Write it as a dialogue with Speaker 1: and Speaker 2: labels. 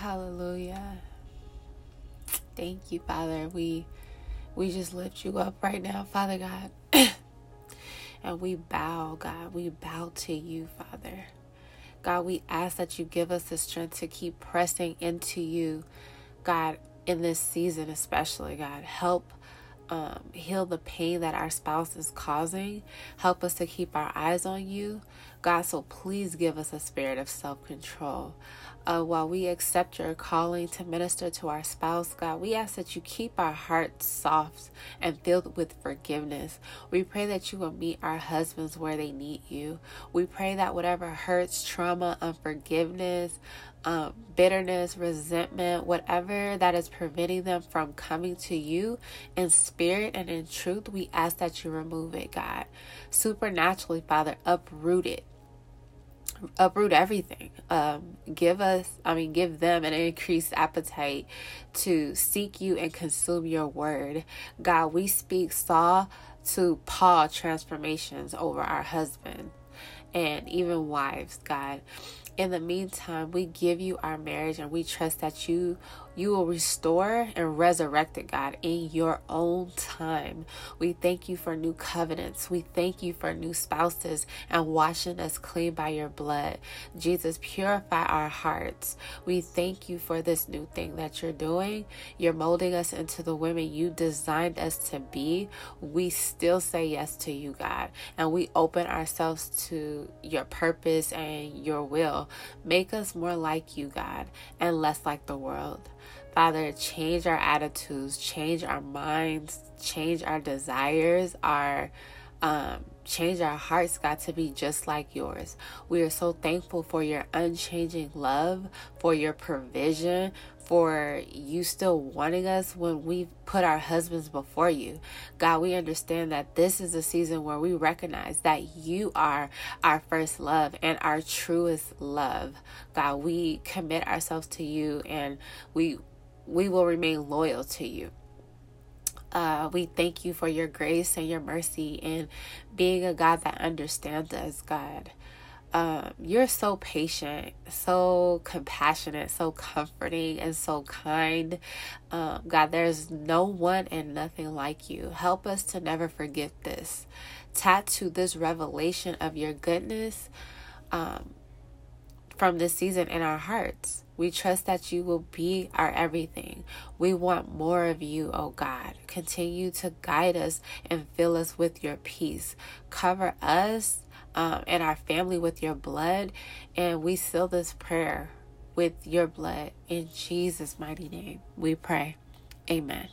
Speaker 1: Hallelujah. Thank you, Father. We we just lift you up right now, Father God. and we bow, God. We bow to you, Father. God, we ask that you give us the strength to keep pressing into you, God, in this season, especially, God. Help um, heal the pain that our spouse is causing. Help us to keep our eyes on you. God, so please give us a spirit of self control. Uh, while we accept your calling to minister to our spouse, God, we ask that you keep our hearts soft and filled with forgiveness. We pray that you will meet our husbands where they need you. We pray that whatever hurts, trauma, unforgiveness, um, bitterness, resentment, whatever that is preventing them from coming to you in spirit and in truth, we ask that you remove it, God. Supernaturally, Father, uproot it uproot everything. Um, give us, I mean, give them an increased appetite to seek you and consume your word. God, we speak Saul to Paul transformations over our husband and even wives, God. In the meantime, we give you our marriage and we trust that you you will restore and resurrect it, God, in your own time. We thank you for new covenants. We thank you for new spouses and washing us clean by your blood. Jesus, purify our hearts. We thank you for this new thing that you're doing. You're molding us into the women you designed us to be. We still say yes to you, God, and we open ourselves to your purpose and your will. Make us more like you, God, and less like the world. Father, change our attitudes, change our minds, change our desires, our um, change our hearts, God, to be just like yours. We are so thankful for your unchanging love, for your provision, for you still wanting us when we put our husbands before you. God, we understand that this is a season where we recognize that you are our first love and our truest love. God, we commit ourselves to you and we we will remain loyal to you. Uh, we thank you for your grace and your mercy and being a God that understands us, God. Um, you're so patient, so compassionate, so comforting, and so kind. Um, God, there's no one and nothing like you. Help us to never forget this. Tattoo this revelation of your goodness um, from this season in our hearts. We trust that you will be our everything. We want more of you, oh God. Continue to guide us and fill us with your peace. Cover us um, and our family with your blood. And we seal this prayer with your blood. In Jesus' mighty name, we pray. Amen.